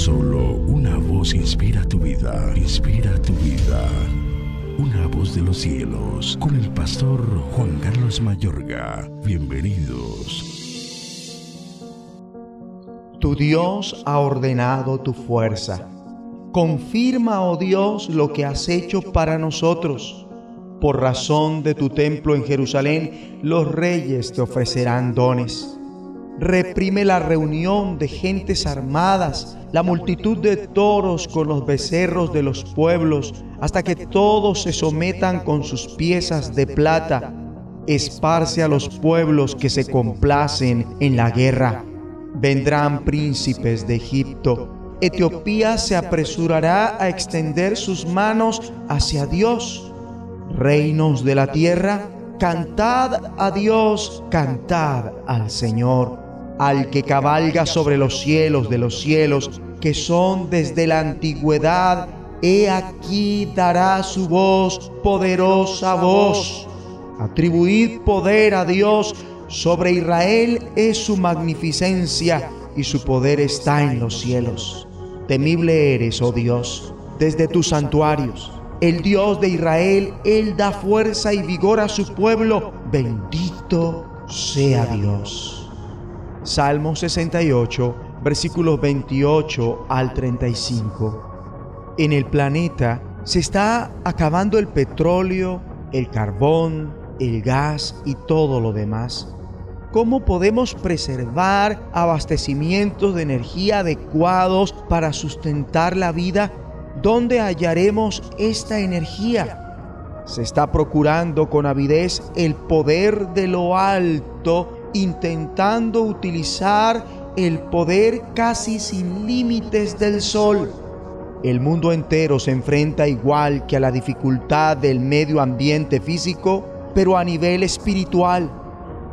Solo una voz inspira tu vida, inspira tu vida. Una voz de los cielos, con el pastor Juan Carlos Mayorga. Bienvenidos. Tu Dios ha ordenado tu fuerza. Confirma, oh Dios, lo que has hecho para nosotros. Por razón de tu templo en Jerusalén, los reyes te ofrecerán dones reprime la reunión de gentes armadas, la multitud de toros con los becerros de los pueblos, hasta que todos se sometan con sus piezas de plata. Esparce a los pueblos que se complacen en la guerra. Vendrán príncipes de Egipto. Etiopía se apresurará a extender sus manos hacia Dios. Reinos de la tierra, cantad a Dios, cantad al Señor al que cabalga sobre los cielos de los cielos, que son desde la antigüedad, he aquí dará su voz, poderosa voz. Atribuid poder a Dios, sobre Israel es su magnificencia y su poder está en los cielos. Temible eres, oh Dios, desde tus santuarios. El Dios de Israel, Él da fuerza y vigor a su pueblo. Bendito sea Dios. Salmo 68, versículos 28 al 35. En el planeta se está acabando el petróleo, el carbón, el gas y todo lo demás. ¿Cómo podemos preservar abastecimientos de energía adecuados para sustentar la vida? ¿Dónde hallaremos esta energía? Se está procurando con avidez el poder de lo alto intentando utilizar el poder casi sin límites del sol. El mundo entero se enfrenta igual que a la dificultad del medio ambiente físico, pero a nivel espiritual.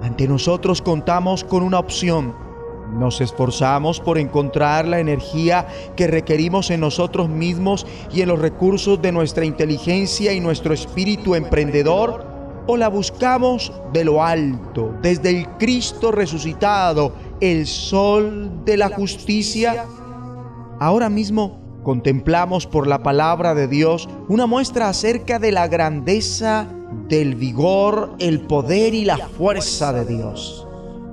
Ante nosotros contamos con una opción. Nos esforzamos por encontrar la energía que requerimos en nosotros mismos y en los recursos de nuestra inteligencia y nuestro espíritu emprendedor o la buscamos de lo alto, desde el Cristo resucitado, el sol de la justicia? Ahora mismo contemplamos por la palabra de Dios una muestra acerca de la grandeza, del vigor, el poder y la fuerza de Dios.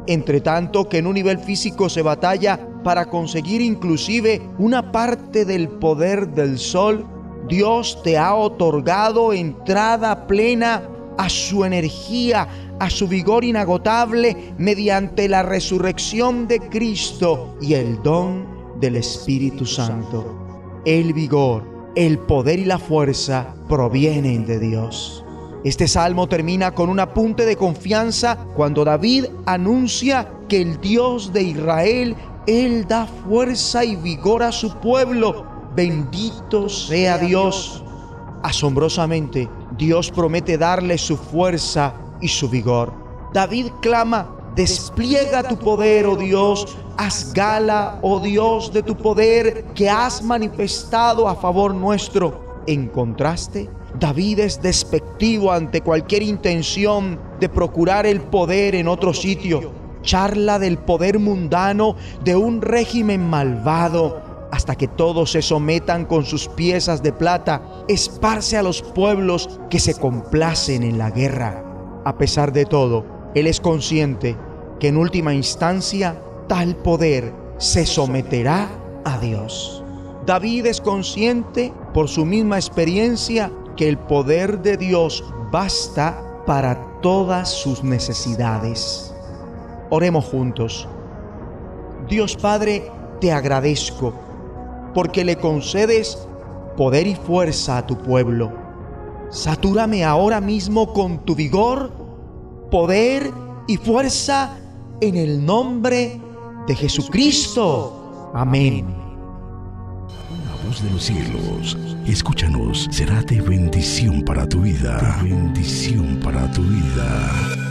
Entre tanto que en un nivel físico se batalla para conseguir inclusive una parte del poder del sol, Dios te ha otorgado entrada plena a su energía, a su vigor inagotable mediante la resurrección de Cristo y el don del Espíritu Santo. El vigor, el poder y la fuerza provienen de Dios. Este salmo termina con un apunte de confianza cuando David anuncia que el Dios de Israel, Él da fuerza y vigor a su pueblo. Bendito sea Dios. Asombrosamente, Dios promete darle su fuerza y su vigor. David clama, despliega tu poder, oh Dios, haz gala, oh Dios, de tu poder que has manifestado a favor nuestro. En contraste, David es despectivo ante cualquier intención de procurar el poder en otro sitio. Charla del poder mundano de un régimen malvado hasta que todos se sometan con sus piezas de plata, esparce a los pueblos que se complacen en la guerra. A pesar de todo, Él es consciente que en última instancia tal poder se someterá a Dios. David es consciente por su misma experiencia que el poder de Dios basta para todas sus necesidades. Oremos juntos. Dios Padre, te agradezco porque le concedes poder y fuerza a tu pueblo. Satúrame ahora mismo con tu vigor, poder y fuerza en el nombre de Jesucristo. Amén. La voz de los cielos, escúchanos, será de bendición para tu vida. bendición para tu vida.